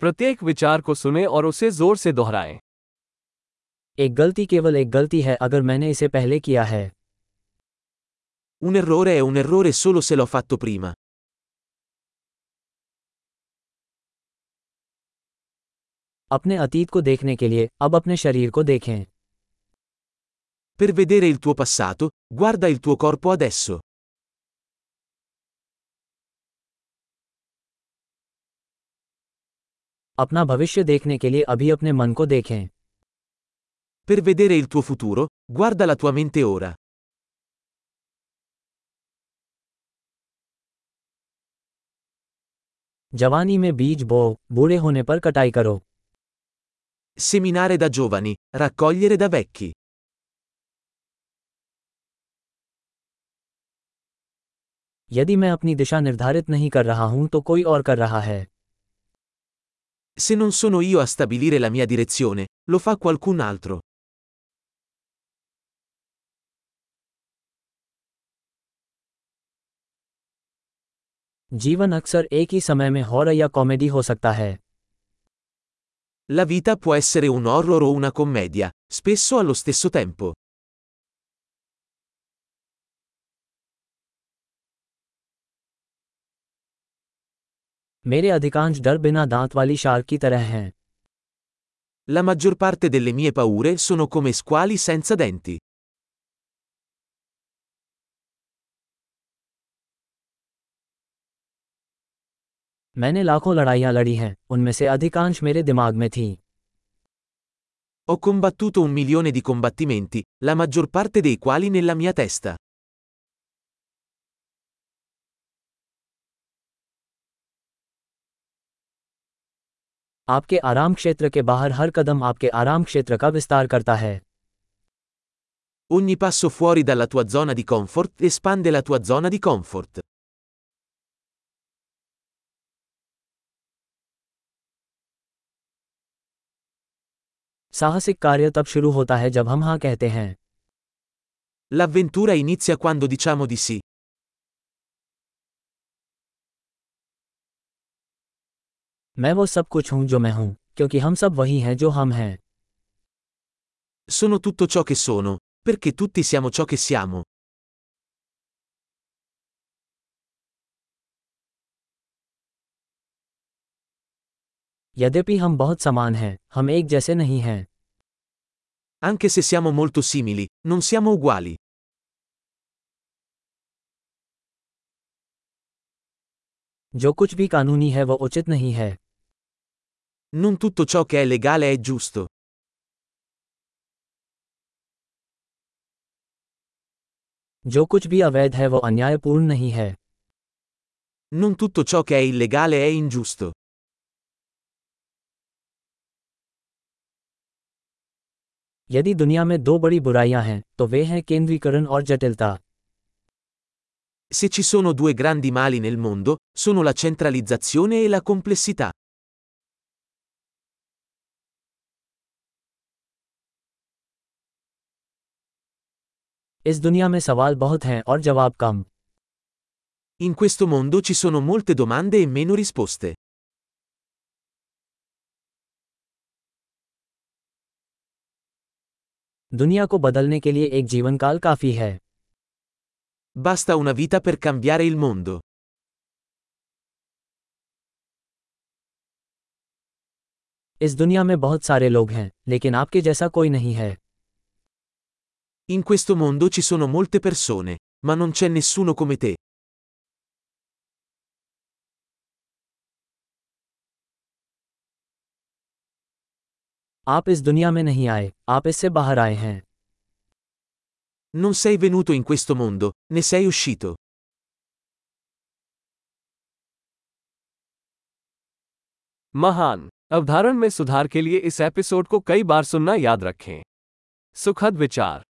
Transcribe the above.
प्रत्येक विचार को सुने और उसे ज़ोर से दोहराए। एक गलती केवल एक गलती है अगर मैंने इसे पहले किया है। Un errore è un errore solo से l'ho fatto prima. अपने अतीत को देखने के लिए अब अपने शरीर को देखें। फिर विदेरे इल तुओ पस्सा तो ग्वार द इल तुओ कॉर्पो अपना भविष्य देखने के लिए अभी अपने मन को देखें Per vedere il tuo futuro, guarda la tua mente ora. जवानी में बीज बो बूढ़े होने पर कटाई करो Seminare da giovani, raccogliere da vecchi. यदि मैं अपनी दिशा निर्धारित नहीं कर रहा हूँ तो कोई और कर रहा है Se non sono io a stabilire la mia direzione, lo fa qualcun altro. जीवन अक्सर एक ही समय में हॉरर या कॉमेडी हो सकता है La vita può essere un horror o una commedia, spesso allo stesso tempo. मेरे अधिकांश डर बिना दांत वाली शार्क की तरह हैं La maggior parte delle mie paure sono come squali senza denti. मैंने लाखों लड़ाइयां लड़ी हैं उनमें से अधिकांश मेरे दिमाग में थीं Ho combattuto un milione di combattimenti, la maggior parte dei quali nella mia testa. आपके आराम क्षेत्र के बाहर हर कदम आपके आराम क्षेत्र का विस्तार करता है Ogni passo fuori dalla tua zona di comfort espande la tua zona di comfort. साहसिक कार्य तब शुरू होता है जब हम हाँ कहते हैं L'avventura inizia quando diciamo di sì. मैं वो सब कुछ हूँ जो मैं हूँ क्योंकि हम सब वही हैं जो हम हैं Sono tutto ciò che sono, perché tutti siamo ciò che siamo. यद्यपि हम बहुत समान हैं हम एक जैसे नहीं हैं Anche se siamo molto simili, non siamo uguali. जो कुछ भी कानूनी है वो उचित नहीं है Non tutto ciò che è legale è giusto. जो कुछ भी अवैध है वो अन्यायपूर्ण नहीं है Non tutto ciò che è illegale è ingiusto. यदि दुनिया में दो बड़ी बुराइयां हैं तो वे हैं केंद्रीकरण और जटिलता Se ci sono due grandi mali nel mondo, sono la centralizzazione e la complessità. इस दुनिया में सवाल बहुत हैं और जवाब कम In questo mondo ci sono molte domande e meno risposte. दुनिया को बदलने के लिए एक जीवन काल काफ़ी है Basta una vita per cambiare il mondo. इस दुनिया में बहुत सारे लोग हैं लेकिन आपके जैसा कोई नहीं है In questo mondo ci sono molte persone, ma non c'è nessuno come te. आप इस दुनिया में नहीं आए आप इससे बाहर आए हैं Non sei venuto in questo mondo, ne sei uscito. महान अवधारण में सुधार के लिए इस एपिसोड को कई बार सुनना याद रखें सुखद विचार